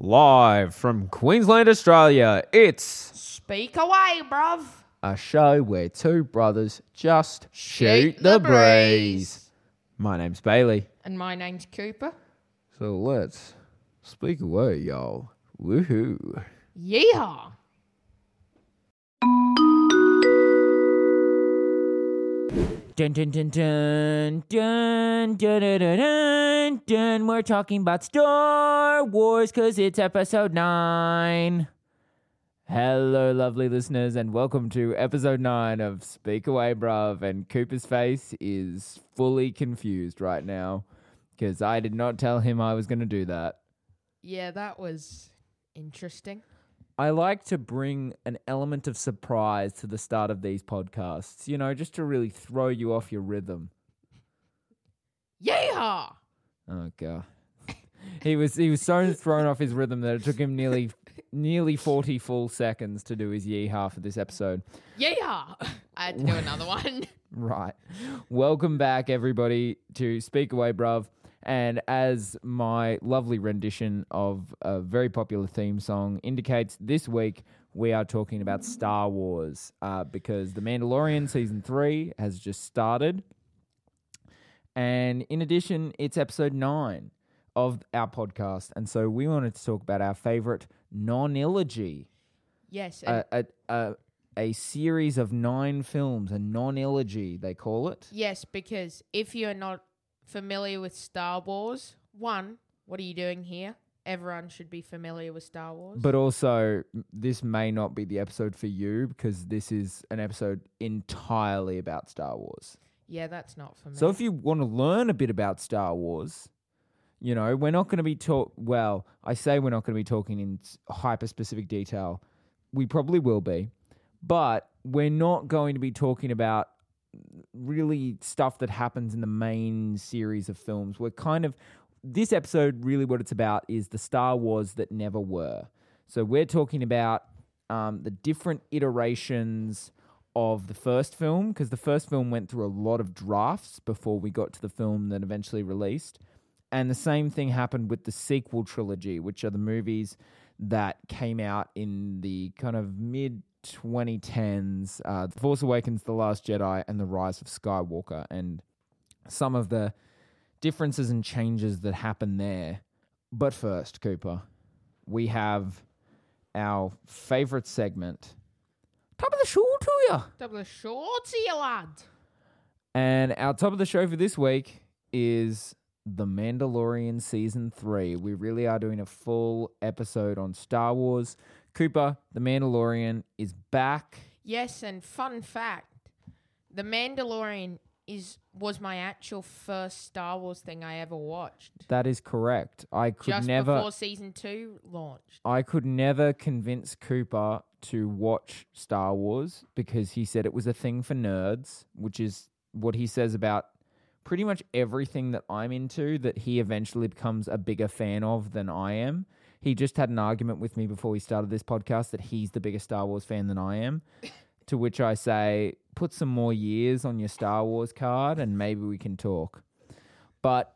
Live from Queensland, Australia, it's Speak away, bruv. a show where two brothers just shoot, Shoot the, the breeze. My name's Bailey. And my name's Cooper. So let's speak away, y'all. Woohoo. Yeehaw. Dun dun dun dun dun dun dun dun dun dun. We're talking about Star Wars because it's episode nine. Hello, lovely listeners, and welcome to episode 9 of Speak Away, Bruv. And Cooper's face is fully confused right now because I did not tell him I was going to do that. Yeah, that was interesting. I like to bring an element of surprise to the start of these podcasts, you know, just to really throw you off your rhythm. Yeehaw. Oh god. he was he was so thrown off his rhythm that it took him nearly nearly 40 full seconds to do his yeehaw for this episode. Yeehaw. I had to do another one. Right. Welcome back everybody to Speak Away Bruv. And as my lovely rendition of a very popular theme song indicates, this week we are talking about Star Wars uh, because The Mandalorian season three has just started. And in addition, it's episode nine of our podcast. And so we wanted to talk about our favorite non illogy, yes. a, a, a, a series of nine films, a non illogy, they call it. yes, because if you're not familiar with Star Wars, one, what are you doing here? Everyone should be familiar with Star Wars. But also, this may not be the episode for you because this is an episode entirely about Star Wars. yeah, that's not for me. So if you want to learn a bit about Star Wars, you know, we're not going to be talk. Well, I say we're not going to be talking in hyper specific detail. We probably will be, but we're not going to be talking about really stuff that happens in the main series of films. We're kind of this episode really what it's about is the Star Wars that never were. So we're talking about um, the different iterations of the first film because the first film went through a lot of drafts before we got to the film that eventually released. And the same thing happened with the sequel trilogy, which are the movies that came out in the kind of mid 2010s uh, The Force Awakens, The Last Jedi, and The Rise of Skywalker. And some of the differences and changes that happen there. But first, Cooper, we have our favorite segment. Top of the show to you. Top of the show to you, lad. And our top of the show for this week is The Mandalorian Season 3. We really are doing a full episode on Star Wars. Cooper, The Mandalorian, is back. Yes, and fun fact, The Mandalorian is was my actual first Star Wars thing I ever watched. That is correct. I could just never before season two launched. I could never convince Cooper to watch Star Wars because he said it was a thing for nerds, which is what he says about pretty much everything that I'm into that he eventually becomes a bigger fan of than I am. He just had an argument with me before we started this podcast that he's the biggest Star Wars fan than I am. to which I say, put some more years on your Star Wars card and maybe we can talk. But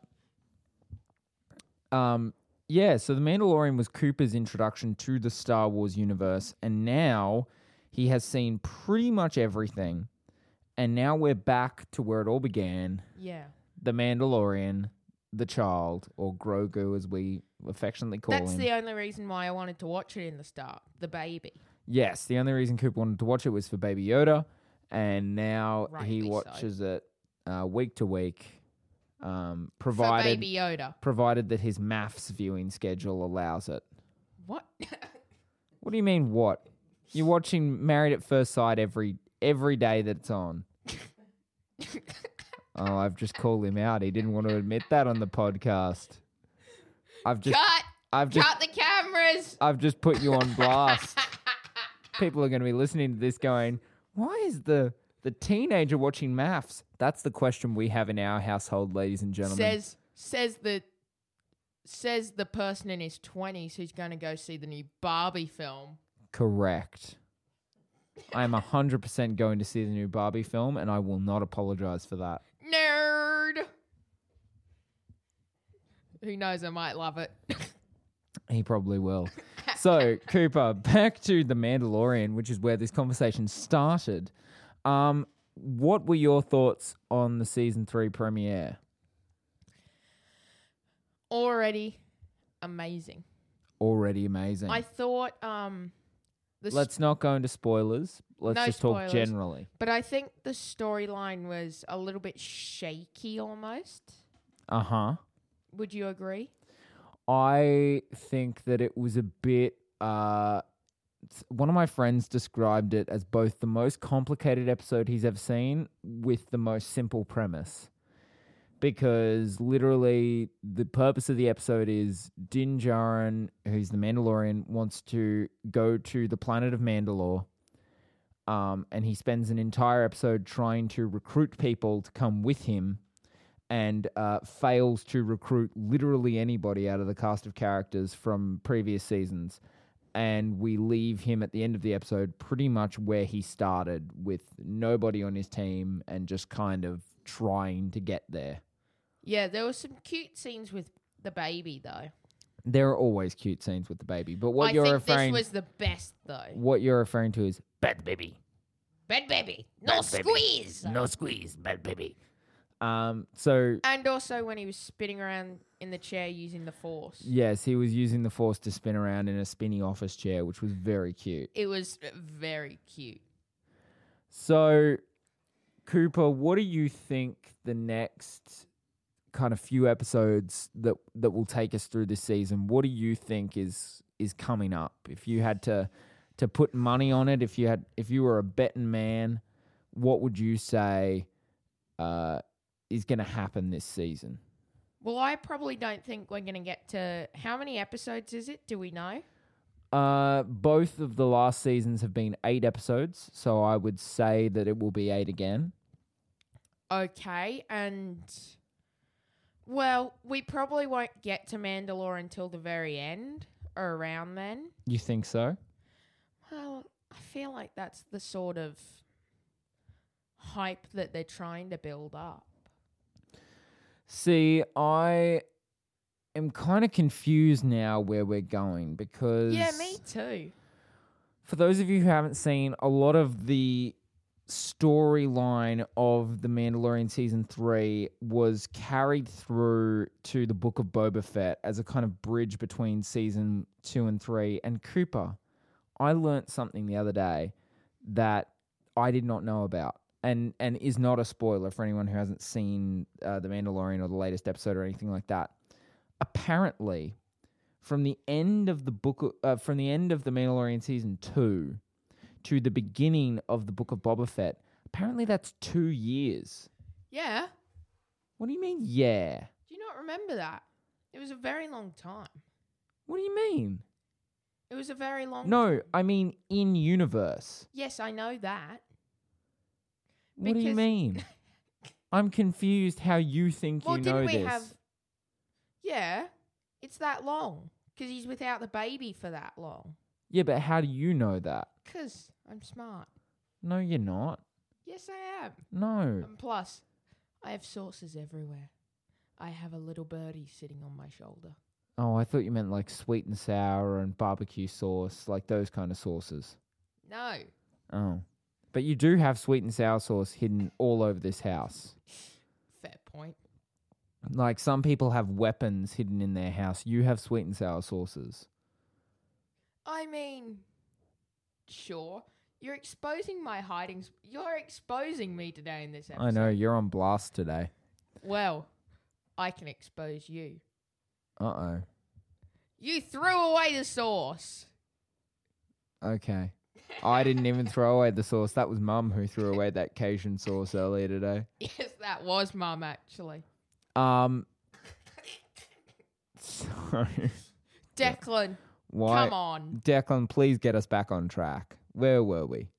um yeah, so The Mandalorian was Cooper's introduction to the Star Wars universe, and now he has seen pretty much everything. And now we're back to where it all began Yeah. The Mandalorian, the child, or Grogu as we affectionately call it That's him. the only reason why I wanted to watch it in the start. The baby. yes, the only reason Cooper wanted to watch it was for Baby Yoda, and now he Rightly so. watches it uh, week to week, um, For provided baby Yoda. provided that his MAFS viewing schedule allows it. What? What do you mean? What? You're watching Married at First Sight every every day that it's on. oh, I've just called him out. He didn't want to admit that on the podcast. I've just cut! I've just cut the cameras! I've just put you on blast. People are going to be listening to this going, "Why is the the teenager watching MAFS?" That's the question we have in our household, ladies and gentlemen. says says the says the person in his twenties who's going to go see the new Barbie film. Correct. I am 100% going to see the new Barbie film and I will not apologize for that. Nerd. Who knows? I might love it. He probably will. So, Cooper, back to The Mandalorian, which is where this conversation started. Um, what were your thoughts on the season three premiere? Already amazing. Already amazing. I thought um the Let's not go into spoilers. Let's No just talk generally. but I think the storyline was a little bit shaky almost. Uh huh. Would you agree? I think that it was a bit. Uh, one of my friends described it as both the most complicated episode he's ever seen with the most simple premise. Because literally, the purpose of the episode is Din Djarin, who's the Mandalorian, wants to go to the planet of Mandalore. Um, and he spends an entire episode trying to recruit people to come with him and uh, fails to recruit literally anybody out of the cast of characters from previous seasons. And we leave him at the end of the episode pretty much where he started, with nobody on his team and just kind of trying to get there. Yeah, there were some cute scenes with the baby though. There are always cute scenes with the baby, but what I you're think referring this was the best though. what you're referring to is Bad baby. Bed baby, no Bad baby. squeeze. No squeeze. Bad baby. um. So And also when he was spinning around in the chair using the force. yes, he was using the force to spin around in a spinny office chair, which was very cute. It was very cute. So, Cooper, what do you think the next kind of few episodes that that will take us through this season? What do you think is is coming up? If you had to to put money on it, if you had if you were a betting man, what would you say uh, is going to happen this season? Well, I probably don't think we're going to get to how many episodes is it? Do we know? Uh, both of the last seasons have been eight episodes, so I would say that it will be eight again. Okay, and well, we probably won't get to Mandalore until the very end or around then. You think so? Well, I feel like that's the sort of hype that they're trying to build up. See, I am kind of confused now where we're going because Yeah, me too. for those of you who haven't seen a lot of the storyline of the Mandalorian season 3 was carried through to the book of Boba Fett as a kind of bridge between season 2 and 3 and Cooper I learnt something the other day that I did not know about and and is not a spoiler for anyone who hasn't seen uh, the Mandalorian or the latest episode or anything like that. Apparently, from the end of the book, uh, from the end of the Mandalorian season two to the beginning of the book of Boba Fett, apparently that's two years. Yeah. What do you mean? Yeah. Do you not remember that? It was a very long time. What do you mean? It was a very long No, I mean in universe. Yes, I know that. What do you Because- mean? I'm confused how you think Well, you know didn't we this. have Yeah. It's that long cuz he's without the baby for that long. Yeah, but how do you know that? Cuz I'm smart. No, you're not. Yes, I am. No. And plus, I have sources everywhere. I have a little birdie sitting on my shoulder. Oh, I thought you meant like sweet and sour and barbecue sauce, like those kind of sauces. No. Oh. But you do have sweet and sour sauce hidden all over this house. Fair point. Like some people have weapons hidden in their house. You have sweet and sour sauces. I mean, sure. You're exposing my hidings. You're exposing me today in this episode. I know, you're on blast today. Well, I can expose you. Uh oh. You threw away the sauce. Okay. I didn't even throw away the sauce. That was mum who threw away that Cajun sauce earlier today. Yes, that was mum, actually. Um. Sorry. Declan, why? come on. Declan, please get us back on track. Where were we?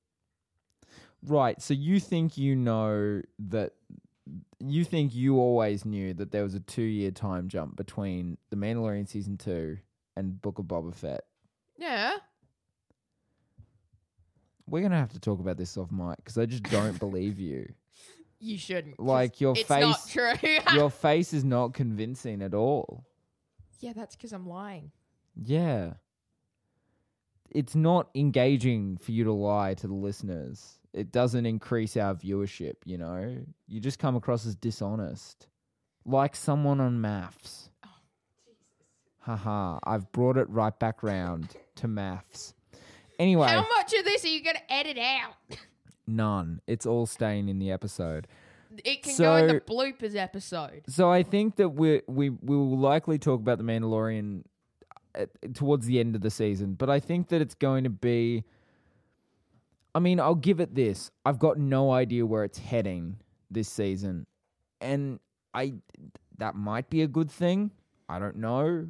Right. So you think you know that you think you always knew that there was a two year time jump between The Mandalorian season two and Book of Boba Fett. Yeah. We're gonna have to talk about this off mic because I just don't believe you. You shouldn't. Like your it's not face, true. your face is not convincing at all. yeah, that's because I'm lying. Yeah. It's not engaging for you to lie to the listeners. It doesn't increase our viewership, you know? You just come across as dishonest. Like someone on MAFS. Oh, Haha, I've brought it right back round to MAFS. Anyway, How much of this are you going to edit out? none. It's all staying in the episode. It can go in the bloopers episode. So I think that we we we will likely talk about the Mandalorian towards the end of the season, but I think that it's going to be. I mean, I'll give it this: I've got no idea where it's heading this season, and I that might be a good thing. I don't know.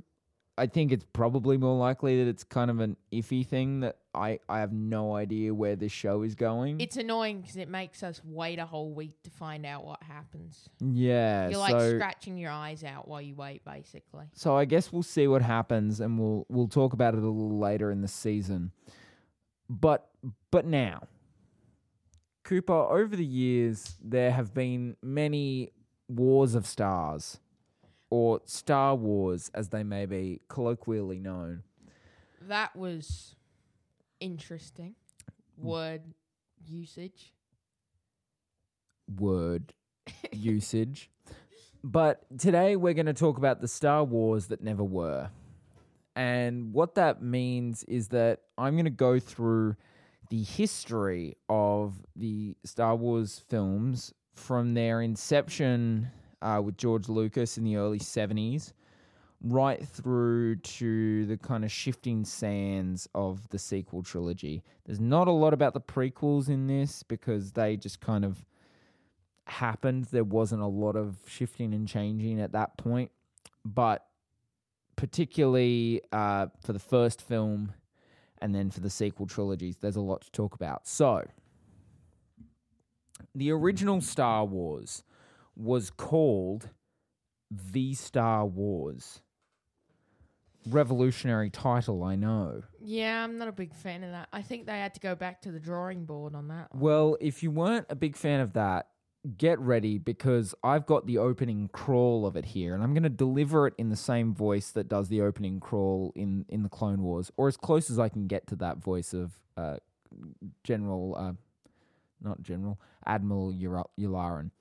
I think it's probably more likely that it's kind of an iffy thing that I I have no idea where this show is going. It's annoying because it makes us wait a whole week to find out what happens. yeah, You're like so scratching your eyes out while you wait, basically. So I guess we'll see what happens, and we'll we'll talk about it a little later in the season. But but now, Cooper. Over the years, there have been many wars of stars, or Star Wars, as they may be colloquially known. That was interesting. Word usage. word usage. But today we're going to talk about the Star Wars that never were. And what that means is that I'm going to go through the history of the Star Wars films from their inception uh, with George Lucas in the early 70s right through to the kind of shifting sands of the sequel trilogy. There's not a lot about the prequels in this because they just kind of happened. There wasn't a lot of shifting and changing at that point. But particularly uh, for the first film and then for the sequel trilogies, there's a lot to talk about. So, the original Star Wars was called The Star Wars. Revolutionary title, I know. Yeah, I'm not a big fan of that. I think they had to go back to the drawing board on that. one. Well, if you weren't a big fan of that, get ready because I've got the opening crawl of it here, and I'm going to deliver it in the same voice that does the opening crawl in in the Clone Wars, or as close as I can get to that voice of uh, General, uh, not General Admiral Yura- Yularen.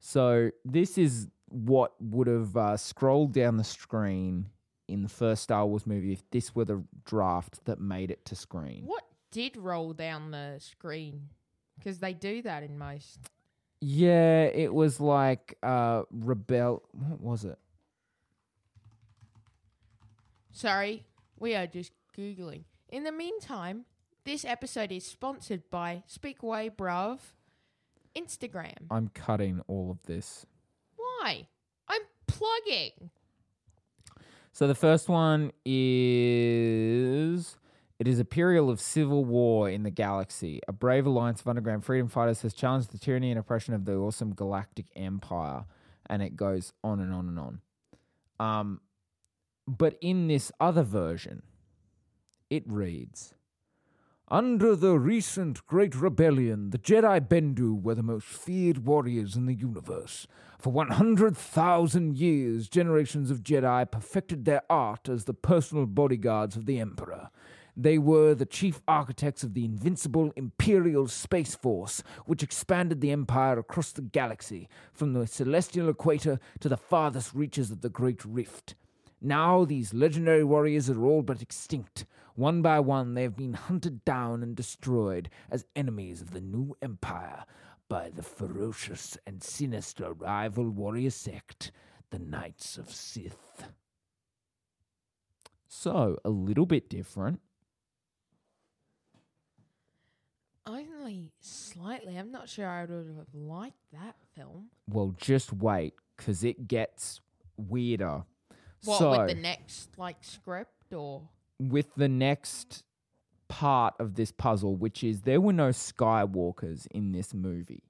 So this is what would have uh, scrolled down the screen in the first Star Wars movie if this were the draft that made it to screen. What did roll down the screen? Because they do that in most. Yeah, it was like uh rebel what was it? Sorry, we are just Googling. In the meantime, this episode is sponsored by Speakway Bruv Instagram. I'm cutting all of this. Why? I'm plugging. So the first one is it is a period of civil war in the galaxy. A brave alliance of underground freedom fighters has challenged the tyranny and oppression of the awesome galactic empire, and it goes on and on and on. Um, but in this other version, it reads. Under the recent Great Rebellion, the Jedi Bendu were the most feared warriors in the universe. For 100,000 years, generations of Jedi perfected their art as the personal bodyguards of the Emperor. They were the chief architects of the invincible Imperial Space Force, which expanded the Empire across the galaxy, from the celestial equator to the farthest reaches of the Great Rift. Now these legendary warriors are all but extinct. One by one, they have been hunted down and destroyed as enemies of the new empire by the ferocious and sinister rival warrior sect, the Knights of Sith. So, a little bit different. Only slightly. I'm not sure I would have liked that film. Well, just wait, because it gets weirder. What so, with the next like script or with the next part of this puzzle, which is there were no Skywalkers in this movie.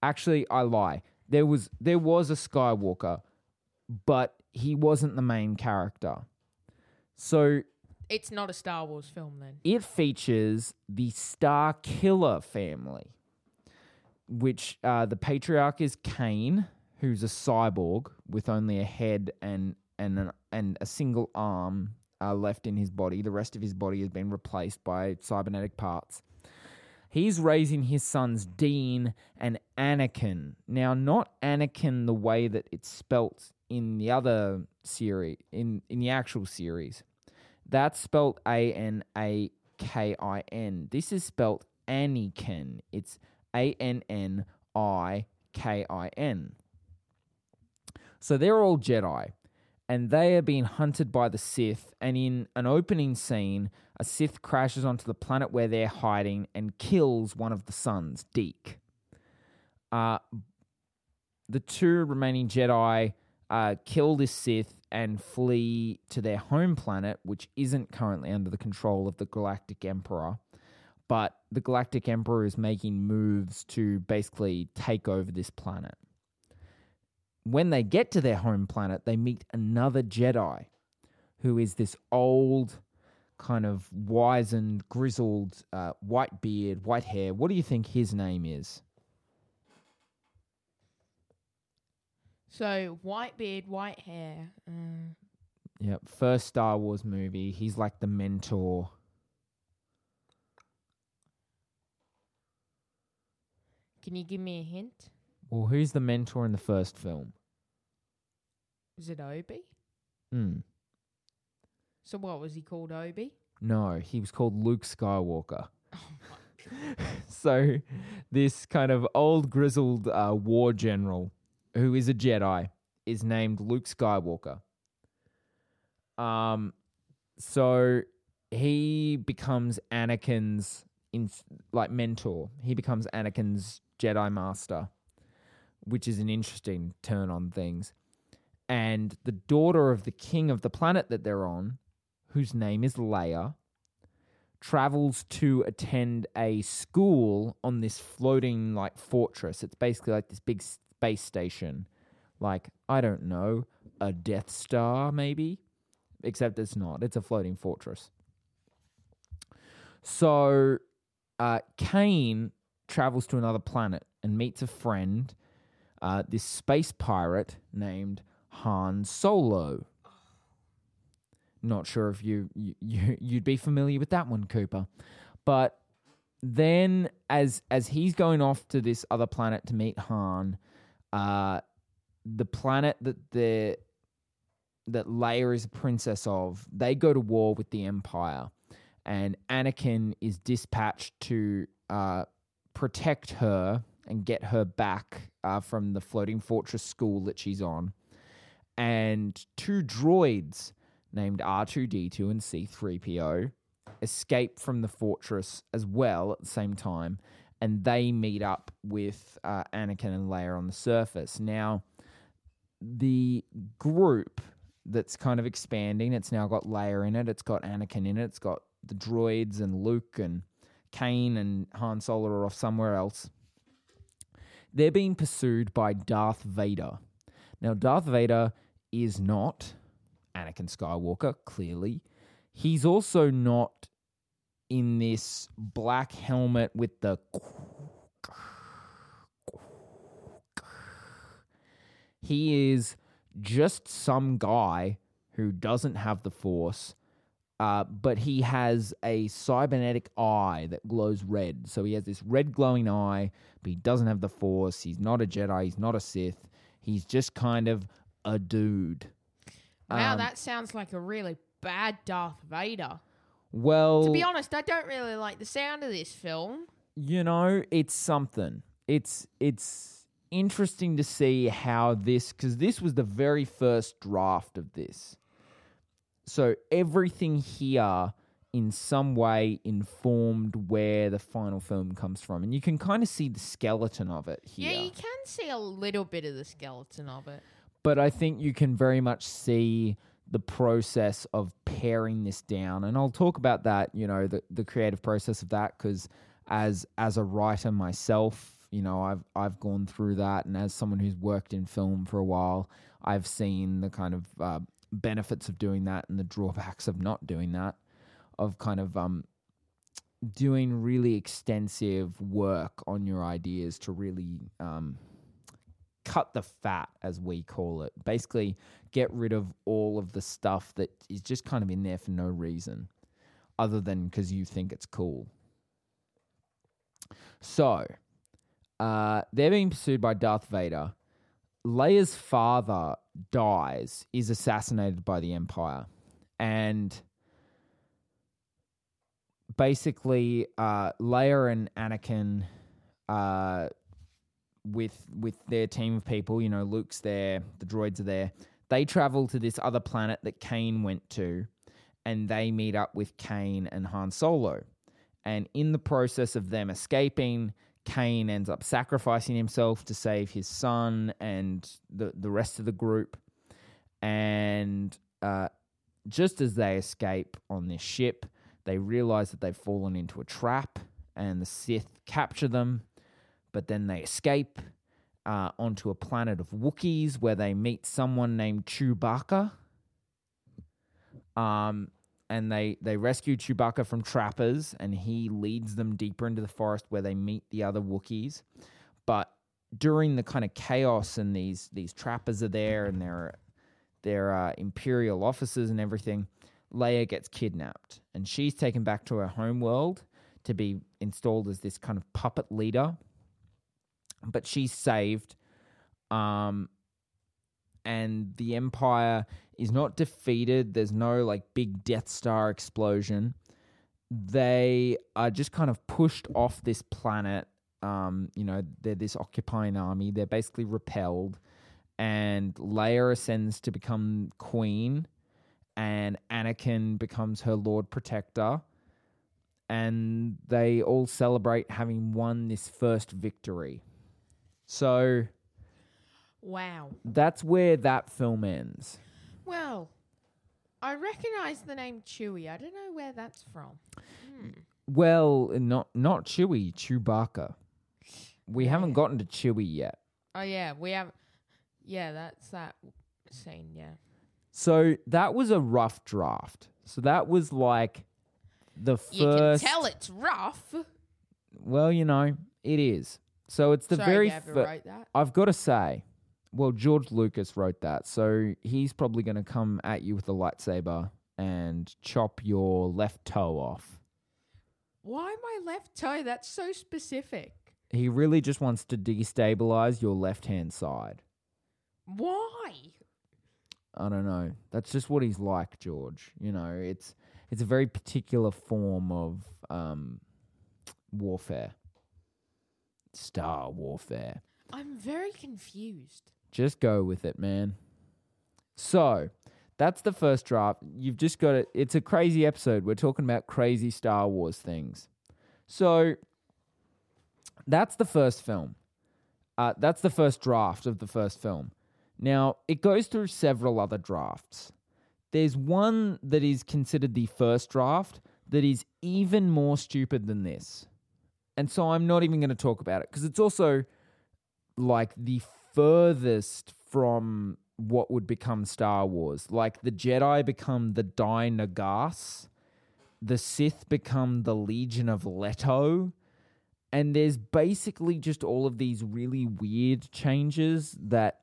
Actually, I lie. There was there was a Skywalker, but he wasn't the main character. So it's not a Star Wars film then. it features the Star Killer family, which uh, the patriarch is Kane, who's a cyborg with only a head and and an, and a single arm are left in his body. The rest of his body has been replaced by cybernetic parts. He's raising his sons Dean and Anakin. Now, not Anakin the way that it's spelt in the other series, in, in the actual series. That's spelt A N A K I N. This is spelt Annikin. It's A N N I K I N. So they're all Jedi, and they are being hunted by the Sith. And in an opening scene, a Sith crashes onto the planet where they're hiding and kills one of the sons, Deke. Uh, the two remaining Jedi uh, kill this Sith and flee to their home planet, which isn't currently under the control of the Galactic Emperor. But the Galactic Emperor is making moves to basically take over this planet. When they get to their home planet, they meet another Jedi who is this old, kind of wizened, grizzled, uh, white beard, white hair. What do you think his name is? So white beard, white hair. Uh, Yep, first Star Wars movie. He's like the mentor. can you give me a hint? Well, who's the mentor in the first film? Is it Obi? Hmm. So what was he called? Obi? No, he was called Luke Skywalker. so, this kind of old grizzled uh, war general who is a Jedi is named Luke Skywalker. Um, so he becomes Anakin's in like mentor. He becomes Anakin's Jedi master, which is an interesting turn on things. And the daughter of the king of the planet that they're on, whose name is Leia, travels to attend a school on this floating like fortress. It's basically like this big space station, like I don't know, a Death Star maybe, except it's not. It's a floating fortress. So, uh, Kane travels to another planet and meets a friend, uh, this space pirate named Han Solo. Not sure if you, you you you'd be familiar with that one, Cooper, but then as as he's going off to this other planet to meet Han, uh, the planet that the that Leia is a princess of, they go to war with the Empire, and Anakin is dispatched to uh, protect her and get her back uh, from the floating fortress school that she's on. And two droids named R2D2 and C3PO escape from the fortress as well at the same time, and they meet up with uh, Anakin and Leia on the surface. Now, the group that's kind of expanding, it's now got Leia in it, it's got Anakin in it, it's got the droids and Luke and Kane and Han Solo are off somewhere else. They're being pursued by Darth Vader. Now, Darth Vader is not Anakin Skywalker, clearly. He's also not in this black helmet with the. He is just some guy who doesn't have the Force, uh, but he has a cybernetic eye that glows red. So he has this red glowing eye, but he doesn't have the Force. He's not a Jedi. He's not a Sith. He's just kind of a dude. Wow, Um, that sounds like a really bad Darth Vader. Well, To be honest, I don't really like the sound of this film. you know, it's something. It's it's interesting to see how this because this was the very first draft of this. So everything here in some way informed where the final film comes from. And you can kind of see the skeleton of it here. Yeah, you can see a little bit of the skeleton of it. but I think you can very much see the process of paring this down, and I'll talk about that. You know, the the creative process of that because as as a writer myself, you know, I've I've gone through that, and as someone who's worked in film for a while, I've seen the kind of uh, benefits of doing that and the drawbacks of not doing that, of kind of um doing really extensive work on your ideas to really um cut the fat, as we call it. Basically, get rid of all of the stuff that is just kind of in there for no reason, other than because you think it's cool. So, uh, they're being pursued by Darth Vader. Leia's father dies, is assassinated by the Empire, and basically, uh, Leia and Anakin, uh, with with their team of people, you know, Luke's there, the droids are there. They travel to this other planet that Kane went to, and they meet up with Kane and Han Solo. And in the process of them escaping, Kane ends up sacrificing himself to save his son and the the rest of the group. And uh, just as they escape on this ship, they realize that they've fallen into a trap, and the Sith capture them. But then they escape uh, onto a planet of Wookiees where they meet someone named Chewbacca. Um, and they they rescue Chewbacca from trappers, and he leads them deeper into the forest where they meet the other Wookiees. But during the kind of chaos, and these these trappers are there, and they're uh, imperial officers and everything. Leia gets kidnapped, and she's taken back to her home world to be installed as this kind of puppet leader. But she's saved, um, and the Empire is not defeated. There's no like big Death Star explosion. They are just kind of pushed off this planet. Um, you know, they're this occupying army. They're basically repelled, and Leia ascends to become queen, and Anakin becomes her Lord Protector. And they all celebrate having won this first victory. So Wow. that's where that film ends. Well, I recognise the name Chewy. I don't know where that's from. Hmm. Well, not not Chewie, Chewbacca. We haven't gotten to Chewy yet. Oh yeah, we have. Yeah, that's that scene. Yeah. So that was a rough draft. So that was like the first. You can tell it's rough. Well, you know, it is. So it's the Sorry, very. Fir- I've got to say, well, George Lucas wrote that, so he's probably going to come at you with a lightsaber and chop your left toe off. Why my left toe? That's so specific. He really just wants to destabilize your left hand side. Why? I don't know. That's just what he's like, George. You know, it's it's a very particular form of um, warfare. Star warfare. I'm very confused. Just go with it, man. So, that's the first draft. You've just got it. It's a crazy episode. We're talking about crazy Star Wars things. So, that's the first film. Uh, that's the first draft of the first film. Now, it goes through several other drafts. There's one that is considered the first draft that is even more stupid than this. And so I'm not even going to talk about it because it's also like the furthest from what would become Star Wars. Like the Jedi become the Dai Nogas, the Sith become the Legion of Lettow, and there's basically just all of these really weird changes that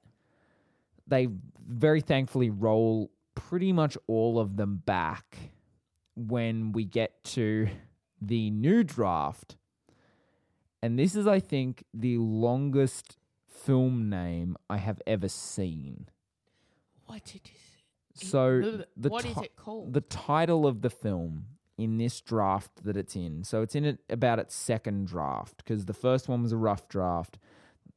they very thankfully roll pretty much all of them back when we get to the new draft. And this is, I think, the longest film name I have ever seen. What it is? So the what is ti- it called? the title of the film in this draft that it's in. So it's in it about its second draft because the first one was a rough draft.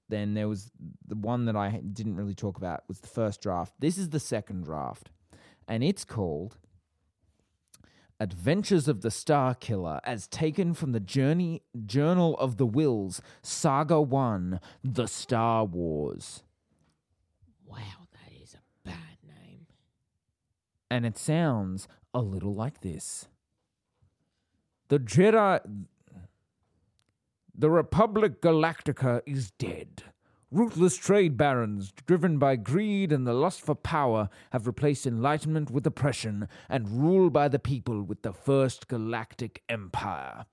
Then there was the one that I didn't really talk about was the first draft. This is the second draft, and it's called Adventures of the Star Killer as taken from the Journey Journal of the Whills, Saga 1, The Star Wars. wow, that is a bad name. and it sounds a little like this. The Jedi. The Republic Galactica is dead. Ruthless trade barons, driven by greed and the lust for power, have replaced enlightenment with oppression and rule by the people with the First Galactic Empire.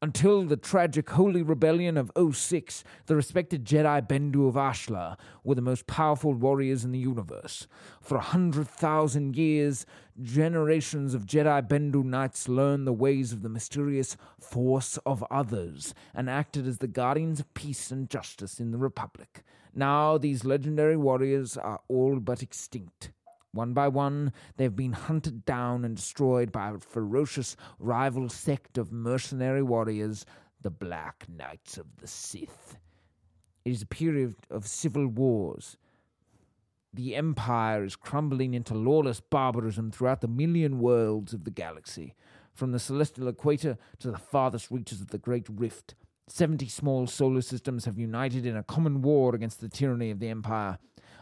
Until the tragic Holy Rebellion of 06, the respected Jedi Bendu of Ashla were the most powerful warriors in the universe. For a hundred thousand years, generations of Jedi Bendu knights learned the ways of the mysterious Force of Others and acted as the guardians of peace and justice in the Republic. Now, these legendary warriors are all but extinct. One by one, they have been hunted down and destroyed by a ferocious rival sect of mercenary warriors, the Black Knights of the Sith. It is a period of civil wars. The Empire is crumbling into lawless barbarism throughout the million worlds of the galaxy, from the celestial equator to the farthest reaches of the Great Rift. Seventy small solar systems have united in a common war against the tyranny of the Empire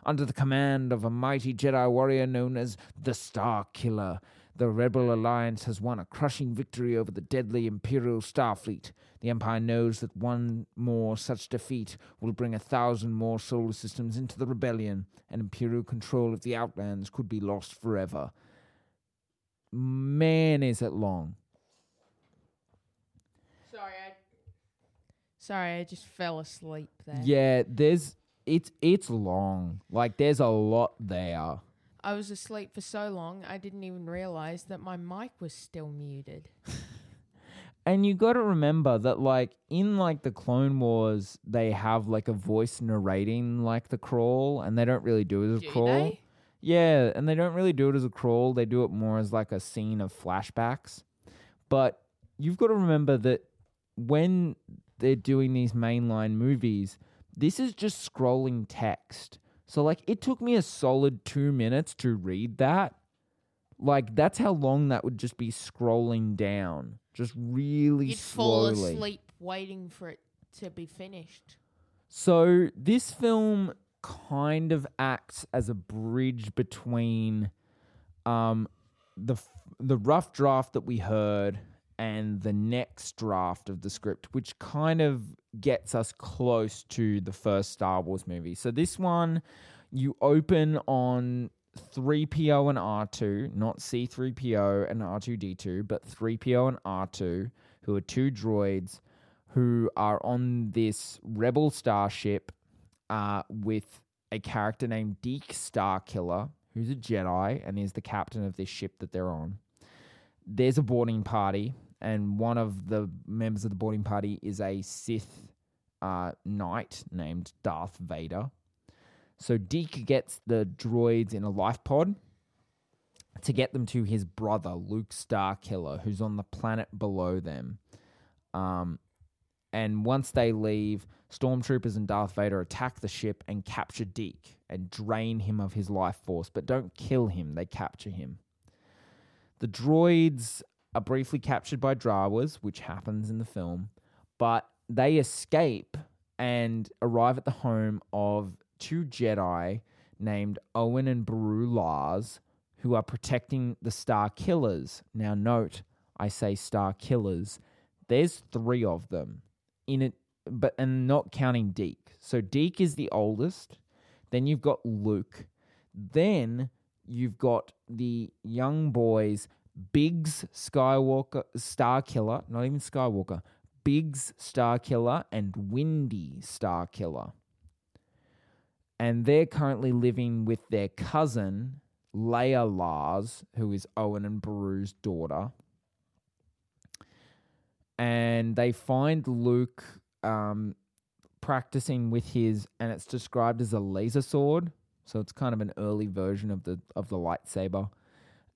under the command of a mighty Jedi warrior known as the Star Killer. The Rebel Alliance has won a crushing victory over the deadly Imperial Starfleet. The Empire knows that one more such defeat will bring a thousand more solar systems into the rebellion, and Imperial control of the Outlands could be lost forever. Man, is it long. Sorry, I. Sorry, I just fell asleep there. Yeah, there's it's it's long. Like there's a lot there. I was asleep for so long, I didn't even realize that my mic was still muted. And you got to remember that like in like the Clone Wars, they have like a voice narrating like the crawl, and they don't really do it as a crawl. they? Yeah, and they don't really do it as a crawl. They do it more as like a scene of flashbacks. But you've got to remember that when they're doing these mainline movies, this is just scrolling text. So like it took me a solid 2 minutes to read that. Like that's how long that would just be scrolling down. Just really You'd fall asleep waiting for it to be finished. So this film kind of acts as a bridge between um, the f- the rough draft that we heard and the next draft of the script, which kind of gets us close to the first Star Wars movie. So this one, you open on 3PO and R2, not C3PO and R2D2, but 3PO and R2, who are two droids who are on this rebel starship uh, with a character named Deke Starkiller, who's a Jedi and is the captain of this ship that they're on. There's a boarding party, and one of the members of the boarding party is a Sith uh, knight named Darth Vader. So Deke gets the droids in a life pod to get them to his brother, Luke Starkiller, who's on the planet below them. Um, and once they leave, stormtroopers and Darth Vader attack the ship and capture Deke and drain him of his life force, but don't kill him, they capture him. The droids are briefly captured by Jawas, which happens in the film, but they escape and arrive at the home of two Jedi named Owen and Beru Lars, who are protecting the Star Killers. Now, note, I say Star Killers. There's three of them in it, but and not counting Deke. So Deke is the oldest. Then you've got Luke. Then you've got the young boys, Biggs Skywalker, Star Killer, not even Skywalker, Biggs Star Killer, and Windy Star Killer. And they're currently living with their cousin, Leia Lars, who is Owen and Beru's daughter. And they find Luke um, practicing with his, and it's described as a laser sword. So it's kind of an early version of the of the lightsaber.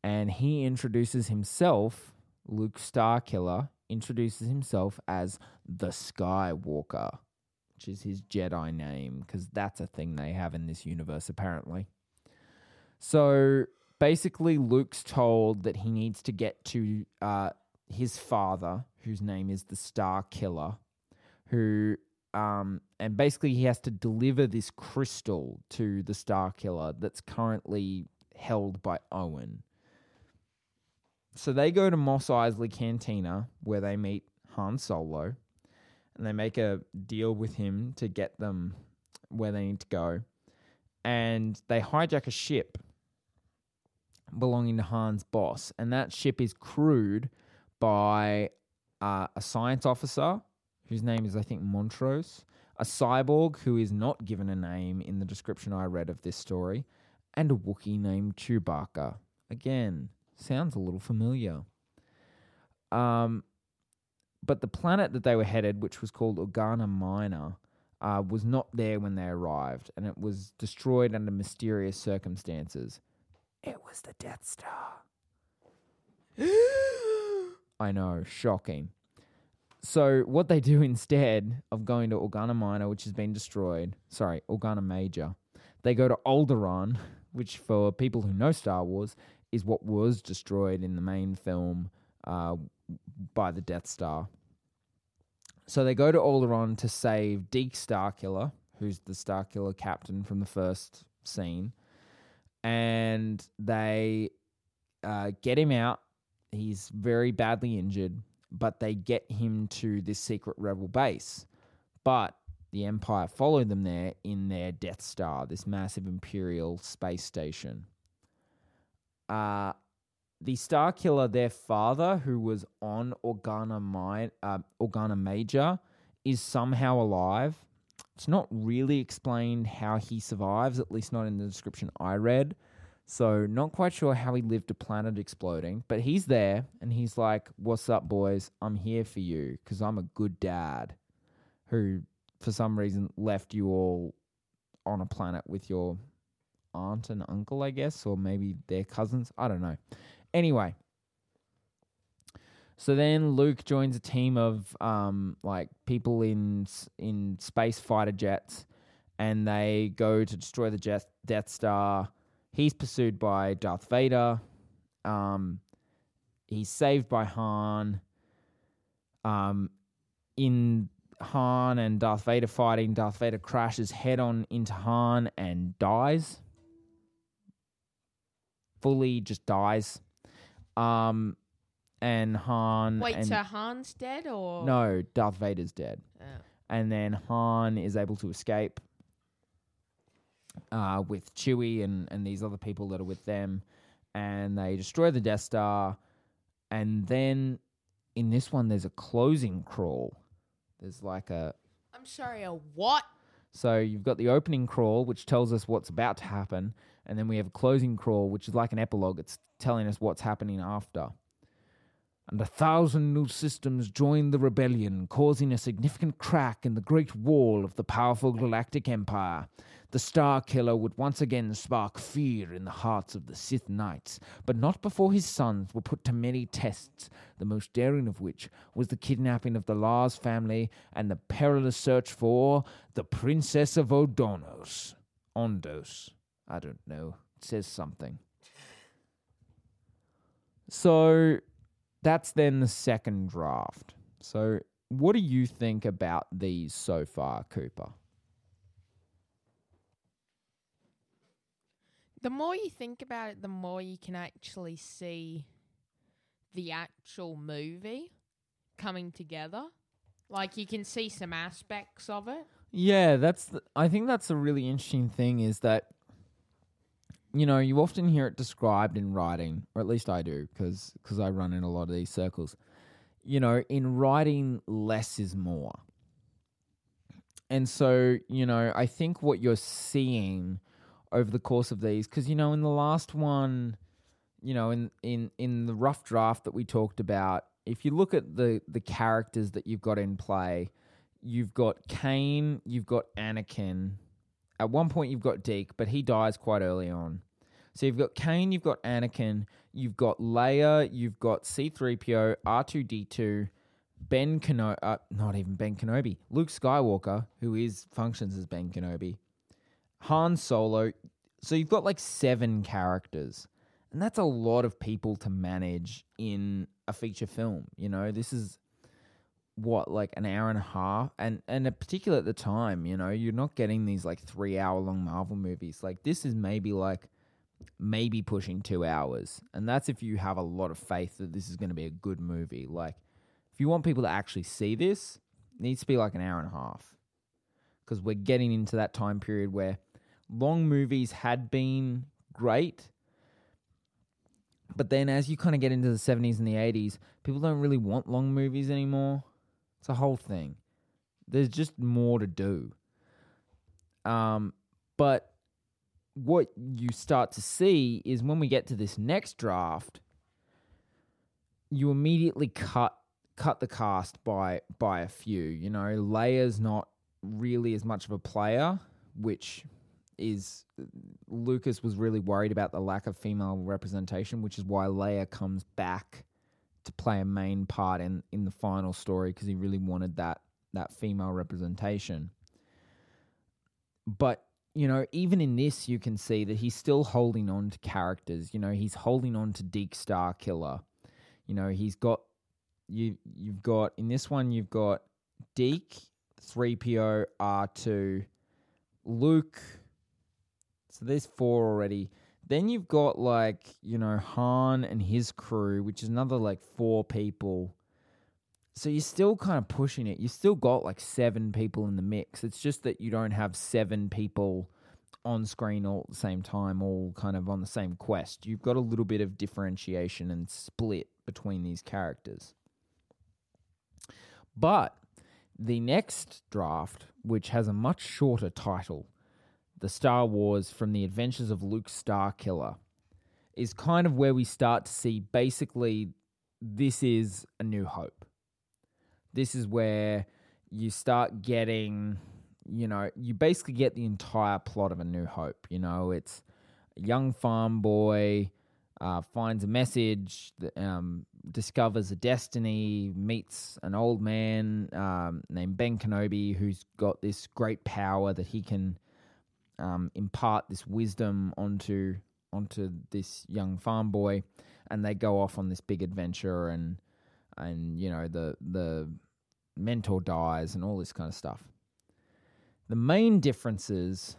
And he introduces himself, Luke Starkiller, introduces himself as the Skywalker, which is his Jedi name, because that's a thing they have in this universe, apparently. So basically, Luke's told that he needs to get to uh, his father, whose name is the Star Killer, who um, and basically he has to deliver this crystal to the Star Killer that's currently held by Owen. So they go to Mos Eisley Cantina where they meet Han Solo, and they make a deal with him to get them where they need to go, and they hijack a ship belonging to Han's boss, and that ship is crewed by uh, a science officer whose name is, I think, Montrose, a cyborg who is not given a name in the description I read of this story, and a Wookiee named Chewbacca. Again, sounds a little familiar. Um, but the planet that they were headed, which was called Organa Minor, uh, was not there when they arrived, and it was destroyed under mysterious circumstances. It was the Death Star. I know, shocking. So what they do instead of going to Organa Minor, which has been destroyed, sorry, Organa Major, they go to Alderaan, which for people who know Star Wars is what was destroyed in the main film uh, by the Death Star. So they go to Alderaan to save Deke Starkiller, who's the Starkiller captain from the first scene, and they uh, get him out. He's very badly injured, but they get him to this secret rebel base. But the Empire followed them there in their Death Star, this massive Imperial space station. Uh, the Star Killer, their father, who was on Organa, Mi- uh, Organa Major, is somehow alive. It's not really explained how he survives, at least not in the description I read. So, not quite sure how he lived a planet exploding, but he's there and he's like, What's up, boys? I'm here for you because I'm a good dad who, for some reason, left you all on a planet with your aunt and uncle, I guess, or maybe their cousins. I don't know. Anyway, so then Luke joins a team of um, like people in in space fighter jets, and they go to destroy the jet, Death Star. He's pursued by Darth Vader. Um, he's saved by Han. Um, in Han and Darth Vader fighting, Darth Vader crashes head on into Han and dies. Fully just dies. Um, and Han. Wait, and so Han's dead or no, Darth Vader's dead Oh. and then Han is able to escape uh, with Chewie and, and these other people that are with them, and they destroy the Death Star. And then in this one, there's a closing crawl. There's like a I'm sorry, a what? so you've got the opening crawl, which tells us what's about to happen, and then we have a closing crawl, which is like an epilogue. It's telling us what's happening after. And a thousand new systems joined the rebellion, causing a significant crack in the great wall of the powerful galactic empire. The Star Killer would once again spark fear in the hearts of the Sith Knights, but not before his sons were put to many tests, the most daring of which was the kidnapping of the Lars family and the perilous search for the Princess of Odonos. Ondos. I don't know. It says something. So that's then the second draft. So what do you think about these so far, Cooper? The more you think about it, the more you can actually see the actual movie coming together. Like you can see some aspects of it. Yeah, that's. The, I think that's a really interesting thing. Is that you know you often hear it described in writing, or at least I do, because I run in a lot of these circles. You know, in writing, less is more. And so, you know, I think what you're seeing over the course of these, because you know, in the last one, you know, in in in the rough draft that we talked about, if you look at the the characters that you've got in play, you've got Kane, you've got Annikin. At one point, you've got Deke, but he dies quite early on. So you've got Kane, you've got Annikin, you've got Leia, you've got C3PO, R2D2, Ben Kenobi, uh, not even Ben Kenobi, Luke Skywalker, who is functions as Ben Kenobi, Han Solo. So you've got like seven characters. And that's a lot of people to manage in a feature film. You know, this is what like an hour and a half? And and particular at the time you know you're not getting these like three hour long marvel movies. Like this is maybe like maybe pushing two hours. And that's if you have a lot of faith that this is going to be a good movie. Like if you want people to actually see this it needs to be like an hour and a half. Because we're getting into that time period where long movies had been great But then as you kind of get into the 70s and the 80s, people don't really want long movies anymore. It's a whole thing. There's just more to do. Um, but what you start to see is when we get to this next draft, you immediately cut cut the cast by by a few. You know, Leia's not really as much of a player, which is Lucas was really worried about the lack of female representation, which is why Leia comes back to play a main part in in the final story because he really wanted that that female representation. But you know, even in this, you can see that he's still holding on to characters. You know, he's holding on to Deke Star Killer. You know, he's got you. You've got in this one, you've got Deke, three PO, R two, Luke. So there's four already. Then you've got like you know Han and his crew, which is another like four people. So you're still kind of pushing it. You still got like seven people in the mix. It's just that you don't have seven people on screen all at the same time, all kind of on the same quest. You've got a little bit of differentiation and split between these characters. But the next draft, which has a much shorter title, The Star Wars from the Adventures of Luke Starkiller, is kind of where we start to see basically this is a new hope. This is where you start getting, you know, you basically get the entire plot of A New Hope. You know, it's a young farm boy uh, finds a message, um, discovers a destiny, meets an old man um, named Ben Kenobi who's got this great power that he can um, impart this wisdom onto onto this young farm boy, and they go off on this big adventure and and you know the the mentor dies and all this kind of stuff. The main differences.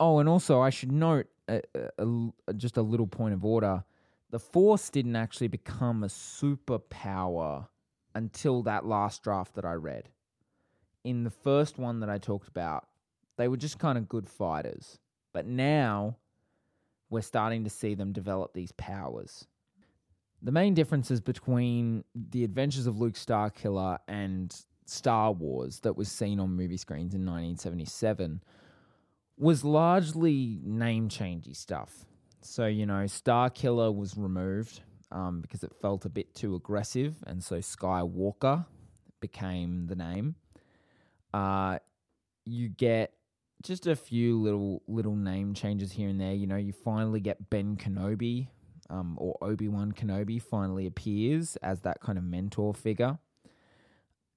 Oh, and also I should note a, a, a, just a little point of order. The Force didn't actually become a superpower until that last draft that I read. In the first one that I talked about, they were just kind of good fighters. But now we're starting to see them develop these powers. The main differences between the adventures of Luke Starkiller and Star Wars that was seen on movie screens in 1977 was largely name changey stuff. So, you know, Starkiller was removed um, because it felt a bit too aggressive, and so Skywalker became the name. Uh, you get just a few little little name changes here and there. You know, you finally get Ben Kenobi, um, or Obi Wan Kenobi finally appears as that kind of mentor figure,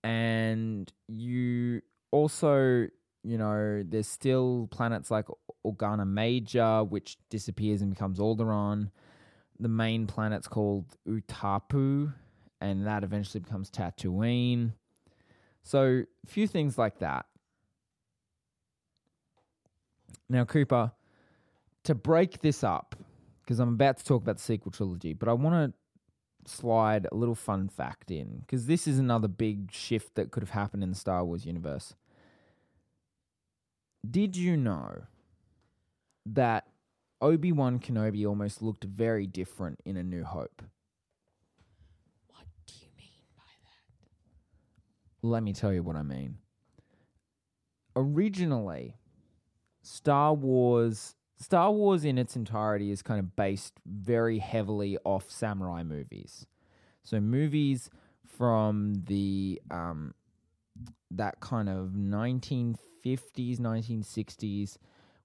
and you also, you know, there's still planets like Organa Major, which disappears and becomes Alderaan. The main planet's called Utapau, and that eventually becomes Tatooine. So, a few things like that. Now, Cooper, to break this up, because I'm about to talk about the sequel trilogy, but I want to slide a little fun fact in, because this is another big shift that could have happened in the Star Wars universe. Did you know that Obi Wan Kenobi almost looked very different in A New Hope? What do you mean by that? Let me tell you what I mean. Originally, Star Wars Star Wars in its entirety is kind of based very heavily off samurai movies. So movies from the um, that kind of 1950s, 1960s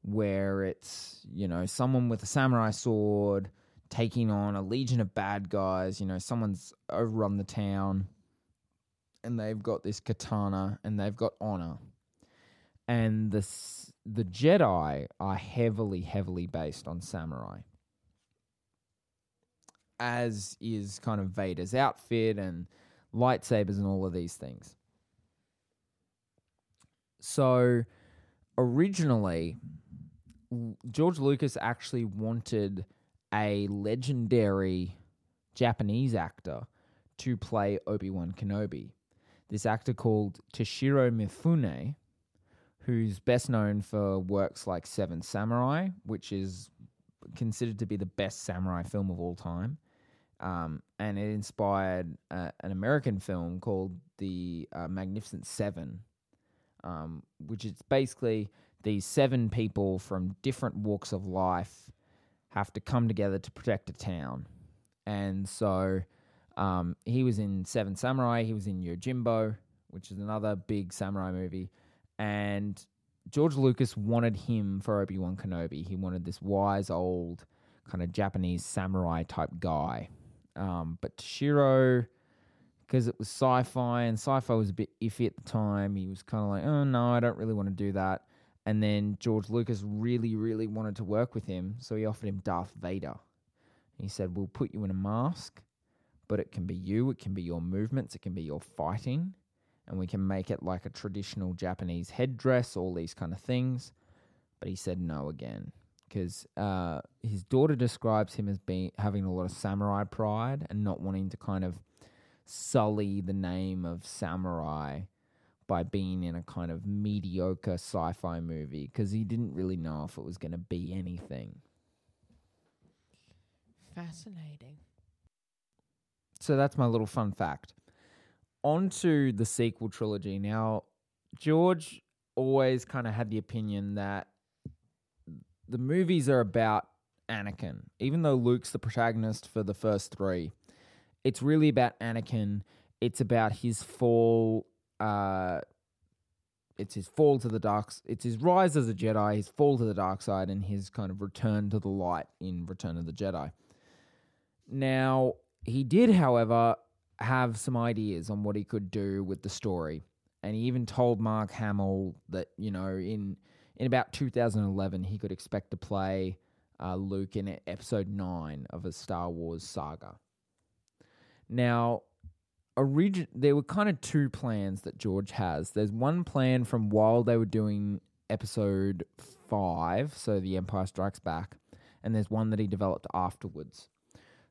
where it's, you know, someone with a samurai sword taking on a legion of bad guys, you know, someone's overrun the town and they've got this katana and they've got honor. And the the Jedi are heavily heavily based on samurai. As is kind of Vader's outfit and lightsabers and all of these things. So originally George Lucas actually wanted a legendary Japanese actor to play Obi-Wan Kenobi. This actor called Toshiro Mifune, who's best known for works like Seven Samurai, which is considered to be the best samurai film of all time. Um, and it inspired uh, an American film called The uh, Magnificent Seven, um, which is basically these seven people from different walks of life have to come together to protect a town. And so um, he was in Seven Samurai, he was in Yojimbo, which is another big samurai movie. And George Lucas wanted him for Obi Wan Kenobi. He wanted this wise old kind of Japanese samurai type guy. Um, but Toshiro, because it was sci-fi and sci-fi was a bit iffy at the time, he was kind of like, oh no, I don't really want to do that. And then George Lucas really, really wanted to work with him, so he offered him Darth Vader. He said, "We'll put you in a mask, but it can be you, it can be your movements, it can be your fighting, and we can make it like a traditional Japanese headdress, all these kind of things." But he said no again because uh, his daughter describes him as being having a lot of samurai pride and not wanting to kind of sully the name of samurai by being in a kind of mediocre sci-fi movie because he didn't really know if it was going to be anything. Fascinating. So that's my little fun fact. On to the sequel trilogy. Now, George always kind of had the opinion that the movies are about Anakin. Even though Luke's the protagonist for the first three, it's really about Anakin. It's about his fall. Uh, it's his fall to the dark. It's his rise as a Jedi, his fall to the dark side, and his kind of return to the light in Return of the Jedi. Now, he did, however, have some ideas on what he could do with the story. And he even told Mark Hamill that, you know, in in about 2011, he could expect to play uh, Luke in episode 9 of a Star Wars saga. Now, origin- there were kind of two plans that George has. There's one plan from while they were doing episode 5, so The Empire Strikes Back, and there's one that he developed afterwards.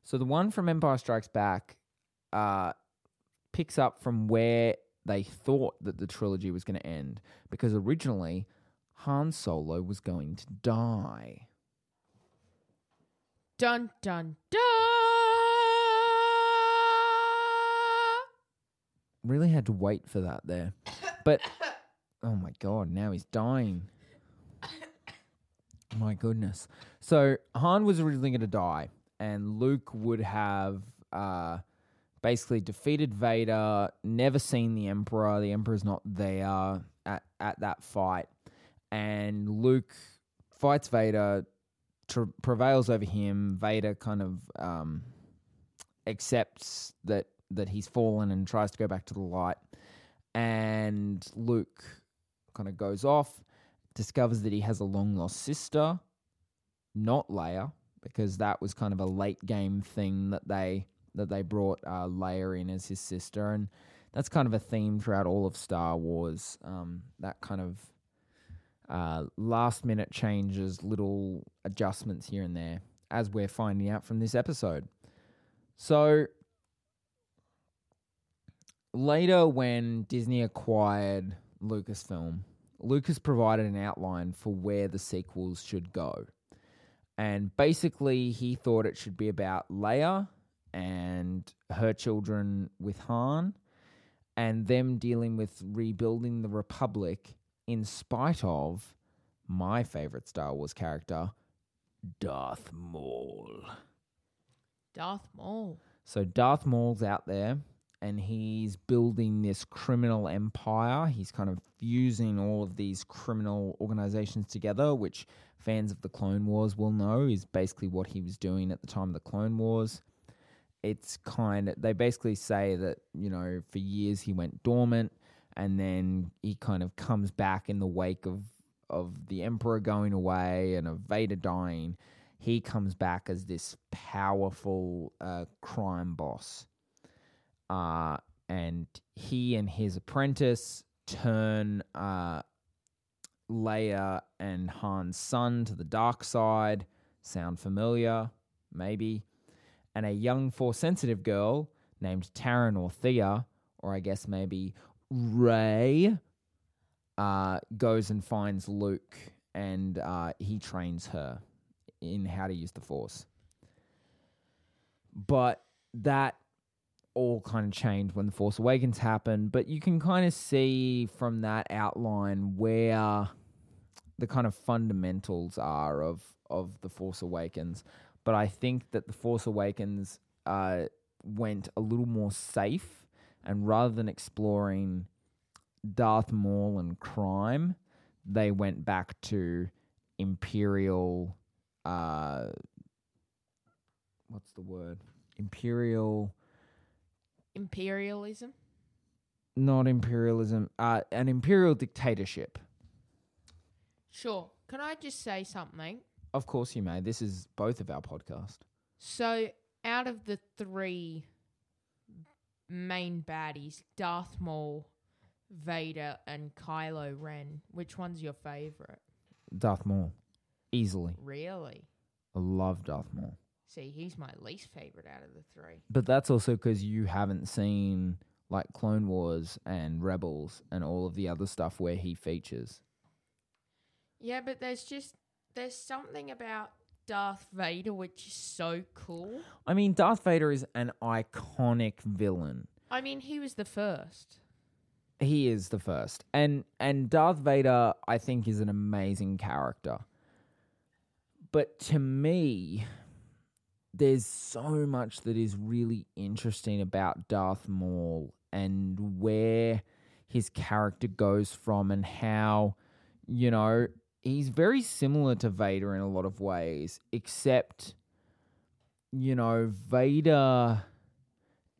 So the one from Empire Strikes Back uh, picks up from where they thought that the trilogy was going to end, because originally Han Solo was going to die. Dun dun dun. Really had to wait for that there. But, oh my God, now he's dying. My goodness. So Han was originally going to die, and Luke would have uh, basically defeated Vader, never seen the Emperor. The Emperor's not there at, at that fight. And Luke fights Vader, prevails over him. Vader kind of um, accepts that that he's fallen and tries to go back to the light. And Luke kind of goes off, discovers that he has a long lost sister, not Leia, because that was kind of a late game thing that they that they brought uh, Leia in as his sister, and that's kind of a theme throughout all of Star Wars. Um, that kind of uh, last minute changes, little adjustments here and there, as we're finding out from this episode. So later, when Disney acquired Lucasfilm, Lucas provided an outline for where the sequels should go. And basically, he thought it should be about Leia and her children with Han and them dealing with rebuilding the Republic in spite of my favorite Star Wars character, Darth Maul. Darth Maul. So Darth Maul's out there and he's building this criminal empire. He's kind of fusing all of these criminal organizations together, which fans of the Clone Wars will know is basically what he was doing at the time of the Clone Wars. It's kind of, they basically say that, you know, for years he went dormant and then he kind of comes back in the wake of, of the Emperor going away and of Vader dying he comes back as this powerful uh, crime boss. Uh, and he and his apprentice turn uh, Leia and Han's son to the dark side. Sound familiar? Maybe. And a young, force sensitive girl named Taryn or Thea, or I guess maybe Rey, uh, goes and finds Luke and uh, he trains her in how to use the Force. But that all kind of changed when the Force Awakens happened. But you can kind of see from that outline where the kind of fundamentals are of of the Force Awakens. But I think that the Force Awakens uh, went a little more safe, and rather than exploring Darth Maul and crime, they went back to Imperial. Uh, what's the word? Imperial, Imperialism. not imperialism. Uh, an imperial dictatorship. Sure. Can I just say something? Of course, you may. This is both of our podcast. So, out of the three main baddies, Darth Maul, Vader, and Kylo Ren, which one's your favorite? Darth Maul, easily. Really? I love Darth Maul. See, he's my least favorite out of the three. But that's also because you haven't seen like Clone Wars and Rebels and all of the other stuff where he features. Yeah, but there's just there's something about Darth Vader which is so cool. I mean, Darth Vader is an iconic villain. I mean, he was the first. He is the first. And and Darth Vader I think is an amazing character. But to me there's so much that is really interesting about Darth Maul and where his character goes from and how you know he's very similar to Vader in a lot of ways except you know Vader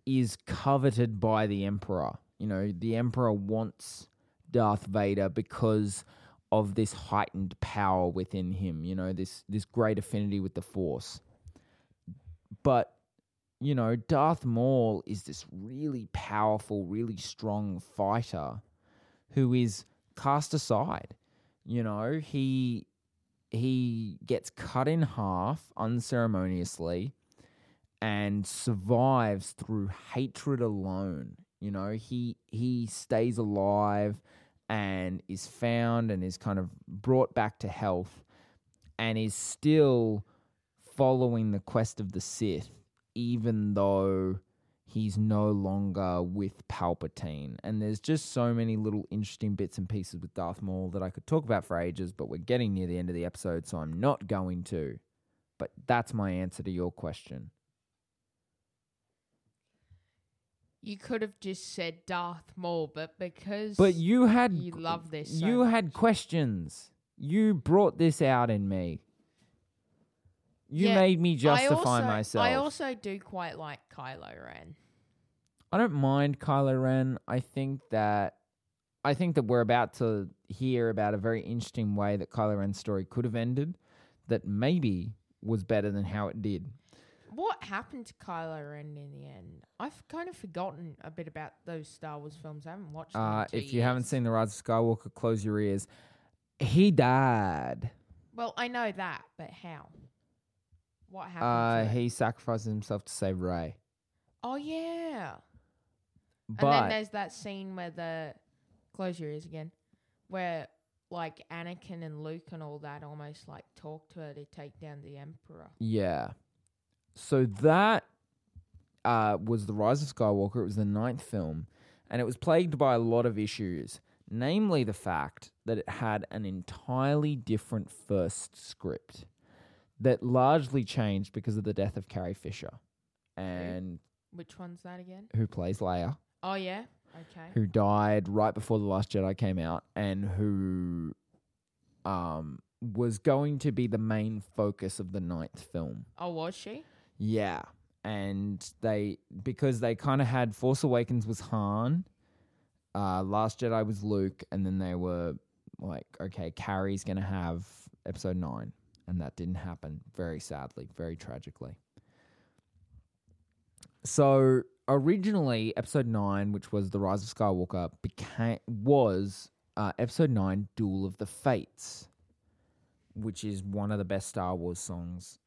is coveted by the emperor. You know the emperor wants Darth Vader because of this heightened power within him you know this this great affinity with the force. But you know Darth Maul is this really powerful really strong fighter who is cast aside you know he he gets cut in half unceremoniously and survives through hatred alone. You know he he stays alive and is found and is kind of brought back to health and is still following the quest of the Sith, even though he's no longer with Palpatine. And there's just so many little interesting bits and pieces with Darth Maul that I could talk about for ages, but we're getting near the end of the episode, so I'm not going to. But that's my answer to your question. You could have just said Darth Maul, but because But you had you love this, so you had questions. You brought this out in me. You Yeah, made me I justify also, myself. I also do quite like Kylo Ren. I don't mind Kylo Ren. I think that I think that we're about to hear about a very interesting way that Kylo Ren's story could have ended that maybe was better than how it did. What happened to Kylo Ren in the end? I've kind of forgotten a bit about those Star Wars films. I haven't watched Uh, if you haven't seen The Rise of Skywalker, close your ears. He died. well, I know that, but how? What happened? Uh, he sacrifices himself to save Rey. Oh yeah. and then But there's that scene where the close your ears again, where like Anakin and Luke and all that almost like talk to her to take down the Emperor. Yeah. So that uh, was The Rise of Skywalker. It was the ninth film, and it was plagued by a lot of issues, namely the fact that it had an entirely different first script that largely changed because of the death of Carrie Fisher, and Which one's that again? who plays Leia, Oh yeah. Okay. who died right before The Last Jedi came out, and who um, was going to be the main focus of the ninth film. Oh, was she? Yeah. And they because they kind of had Force Awakens was Han, uh, Last Jedi was Luke, and then they were like, okay, Carrie's gonna have episode nine. And that didn't happen, very sadly, very tragically. So originally, episode nine, which was The Rise of Skywalker, became was uh, episode nine, Duel of the Fates, which is one of the best Star Wars songs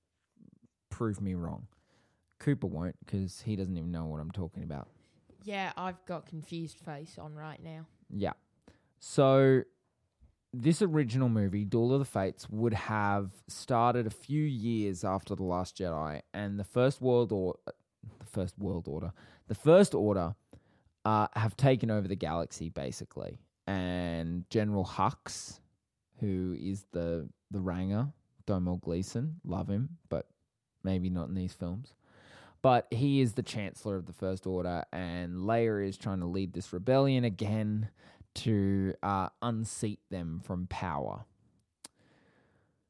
prove me wrong. Cooper won't because he doesn't even know what I'm talking about. Yeah, I've got confused face on right now. Yeah. So this original movie, Duel of the Fates, would have started a few years after the Last Jedi, and the First World or the First World Order, the First Order, uh, have taken over the galaxy basically, and General Hux, who is the the Ranger, Domhnall Gleeson, love him, but maybe not in these films. But he is the Chancellor of the First Order, and Leia is trying to lead this rebellion again to uh, unseat them from power.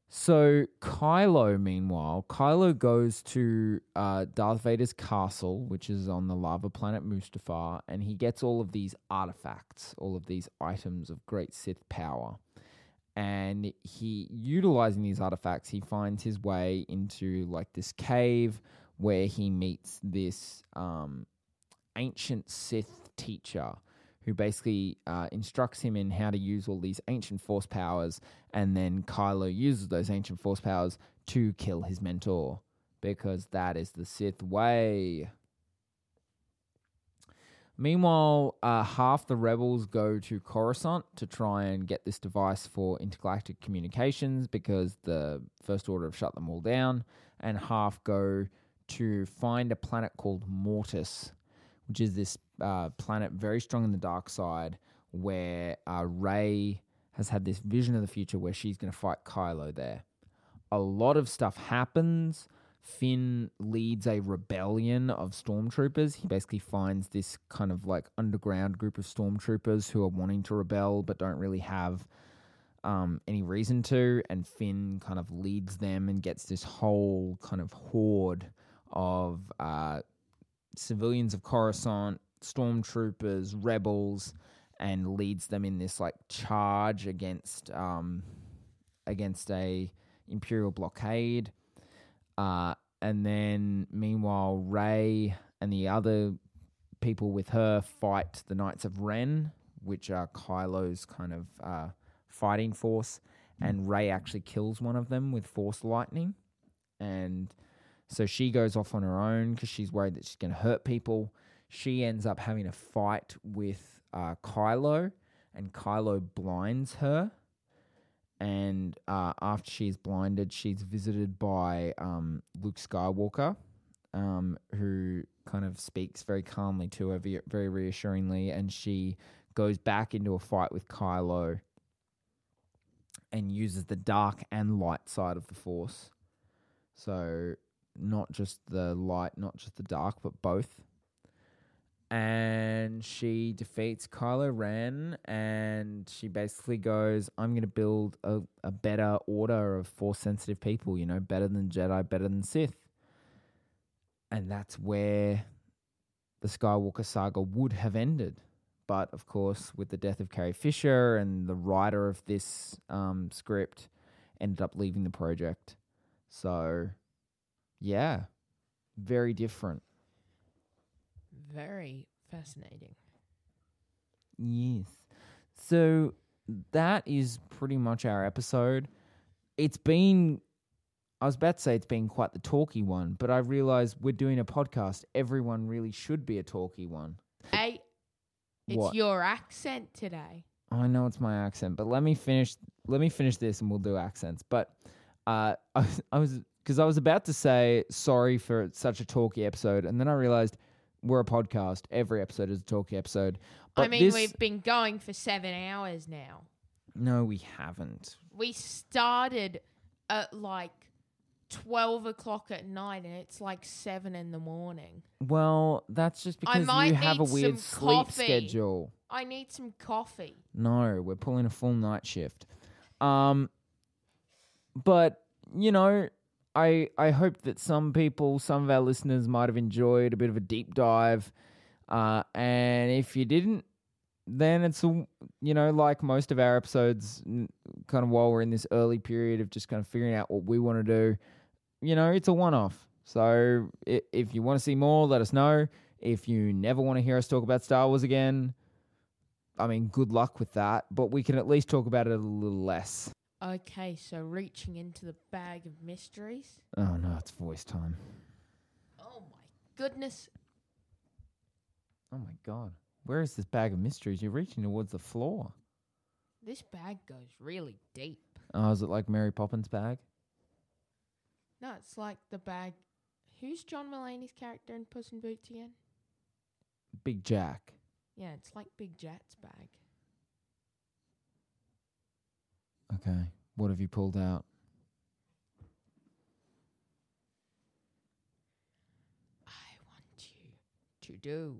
So Kylo, meanwhile, Kylo goes to uh, Darth Vader's castle, which is on the lava planet Mustafar, and he gets all of these artifacts, all of these items of great Sith power. And he, utilizing these artifacts, he finds his way into like this cave where he meets this um, ancient Sith teacher who basically uh, instructs him in how to use all these ancient force powers, and then Kylo uses those ancient force powers to kill his mentor because that is the Sith way. Meanwhile, uh, half the rebels go to Coruscant to try and get this device for intergalactic communications because the First Order have shut them all down, and half go to find a planet called Mortis, which is this uh, planet very strong in the dark side, where uh, Rey has had this vision of the future where she's going to fight Kylo there. A lot of stuff happens. Finn leads a rebellion of stormtroopers. He basically finds this kind of like underground group of stormtroopers who are wanting to rebel but don't really have um, any reason to. And Finn kind of leads them and gets this whole kind of horde of uh, civilians of Coruscant, stormtroopers, rebels, and leads them in this like charge against um, against a imperial blockade. Uh, and then meanwhile, Rey and the other people with her fight the Knights of Ren, which are Kylo's kind of uh, fighting force. And Rey actually kills one of them with force lightning. And so she goes off on her own because she's worried that she's going to hurt people. She ends up having a fight with uh, Kylo, and Kylo blinds her. And uh, after she's blinded, she's visited by um, Luke Skywalker, um, who kind of speaks very calmly to her, very reassuringly. And she goes back into a fight with Kylo and uses the dark and light side of the Force. So not just the light, not just the dark, but both. And she defeats Kylo Ren, and she basically goes, "I'm going to build a, a better order of force sensitive people. You know, better than Jedi, better than Sith." And that's where the Skywalker saga would have ended. But of course, with the death of Carrie Fisher and the writer of this um, script ended up leaving the project. So yeah. Very different. Very fascinating. Yes. So that is pretty much our episode. It's been I was about to say it's been quite the talky one, but I realized we're doing a podcast. Everyone really should be a talky one. Hey, it's What? your accent today. I know it's my accent, but let me finish. Let me finish this, and we'll do accents. But uh, I, was- I was because I was about to say sorry for such a talky episode, and then I realized we're a podcast. Every episode is a talky episode. But I mean, this, we've been going for seven hours now. no, we haven't. We started at like 12 o'clock at night and it's like 7 in the morning. Well, that's just I because might you have a need weird some sleep coffee. schedule. I need some coffee. No, we're pulling a full night shift. Um, but you know, I I hope that some people, some of our listeners, might have enjoyed a bit of a deep dive. Uh, and if you didn't, then it's you know like most of our episodes, kind of while we're in this early period of just kind of figuring out what we want to do. You know, it's a one-off. So if you want to see more, let us know. If you never want to hear us talk about Star Wars again, I mean, good luck with that, but we can at least talk about it a little less. Okay, so reaching into the bag of mysteries. Oh no, it's voice time. Oh my goodness. Oh my god. Where is this bag of mysteries? You're reaching towards the floor. This bag goes really deep. Oh, is it like Mary Poppins bag? No, it's like the bag. Who's John Mulaney's character in Puss in Boots again? Big Jack. Yeah, it's like Big Jack's bag. Okay. What have you pulled out? I want you to do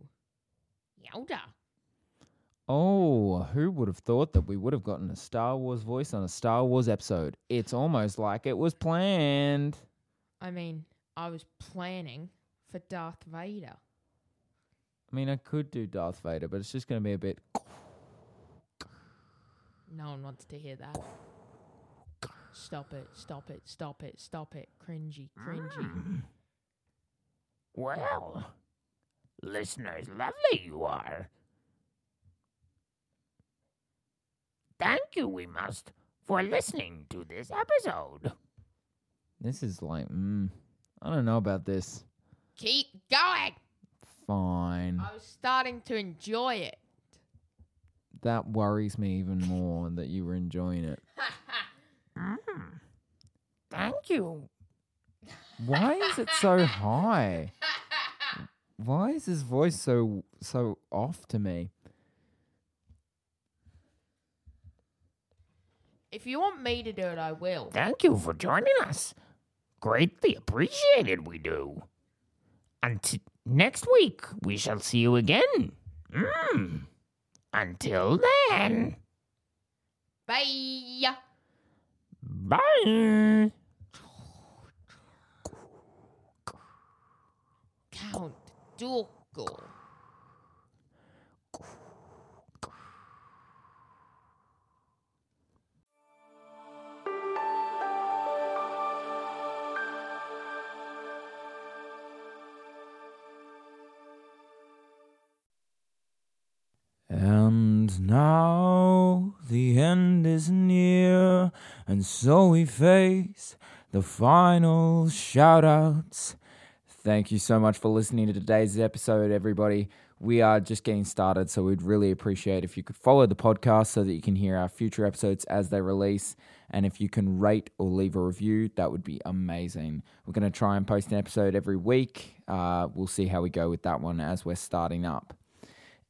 Yoda. Oh, who would have thought that we would have gotten a Star Wars voice on a Star Wars episode? It's almost like it was planned. I mean, I was planning for Darth Vader. I mean, I could do Darth Vader, but it's just going to be a bit. No one wants to hear that. Stop it, stop it, stop it, stop it. Cringy, cringy. Well, listeners, lovely you are. Thank you, we must, for listening to this episode. This is like, mm, I don't know about this. Keep going. Fine. I was starting to enjoy it. That worries me even more that you were enjoying it. Thank you. Why is it so high? Why is his voice so so off to me? If you want me to do it, I will. Thank you for joining us. Greatly appreciated, we do. Until next week, we shall see you again. Mm. Until then, Bye. Bye. Count Dooku. And now the end is near, and so we face the final shout outs. Thank you so much for listening to today's episode, everybody. We are just getting started, so we'd really appreciate if you could follow the podcast so that you can hear our future episodes as they release. And if you can rate or leave a review, that would be amazing. We're going to try and post an episode every week. Uh, we'll see how we go with that one as we're starting up.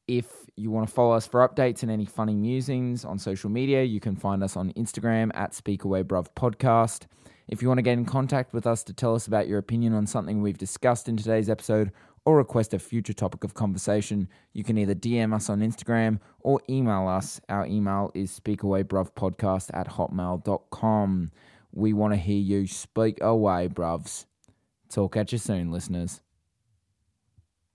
If you want to follow us for updates and any funny musings on social media, you can find us on Instagram at SpeakAwayBruv Podcast. If you want to get in contact with us to tell us about your opinion on something we've discussed in today's episode or request a future topic of conversation, you can either DM us on Instagram or email us. Our email is speakawaybrovpodcast at hotmail.com. We want to hear you speak away, bruvs. Talk at you soon, listeners.